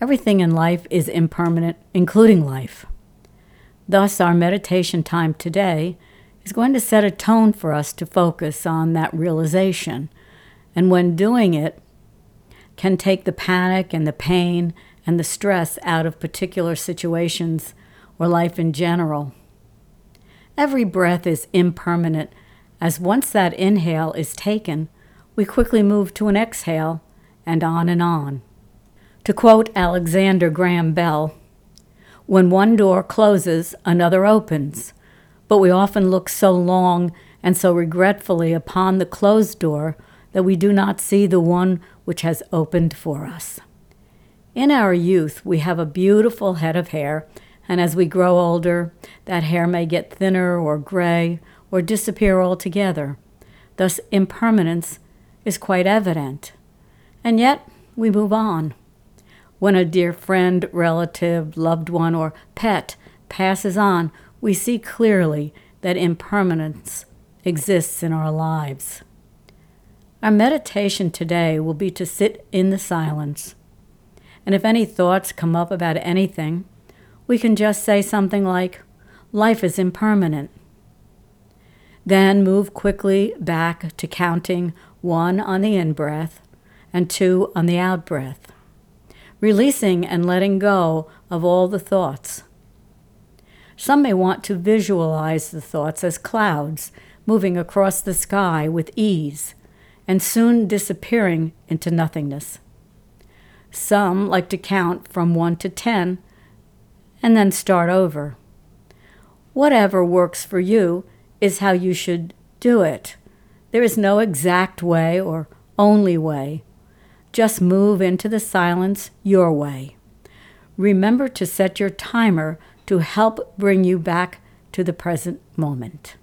Everything in life is impermanent, including life. Thus, our meditation time today is going to set a tone for us to focus on that realization. And when doing it, can take the panic and the pain and the stress out of particular situations or life in general. Every breath is impermanent, as once that inhale is taken, we quickly move to an exhale and on and on. To quote Alexander Graham Bell, when one door closes, another opens, but we often look so long and so regretfully upon the closed door that we do not see the one which has opened for us. In our youth, we have a beautiful head of hair, and as we grow older, that hair may get thinner or gray or disappear altogether. Thus, impermanence is quite evident. And yet, we move on. When a dear friend, relative, loved one, or pet passes on, we see clearly that impermanence exists in our lives. Our meditation today will be to sit in the silence. And if any thoughts come up about anything, we can just say something like, Life is impermanent. Then move quickly back to counting one on the in breath and two on the out breath, releasing and letting go of all the thoughts. Some may want to visualize the thoughts as clouds moving across the sky with ease and soon disappearing into nothingness. Some like to count from 1 to 10 and then start over. Whatever works for you is how you should do it. There is no exact way or only way. Just move into the silence your way. Remember to set your timer to help bring you back to the present moment.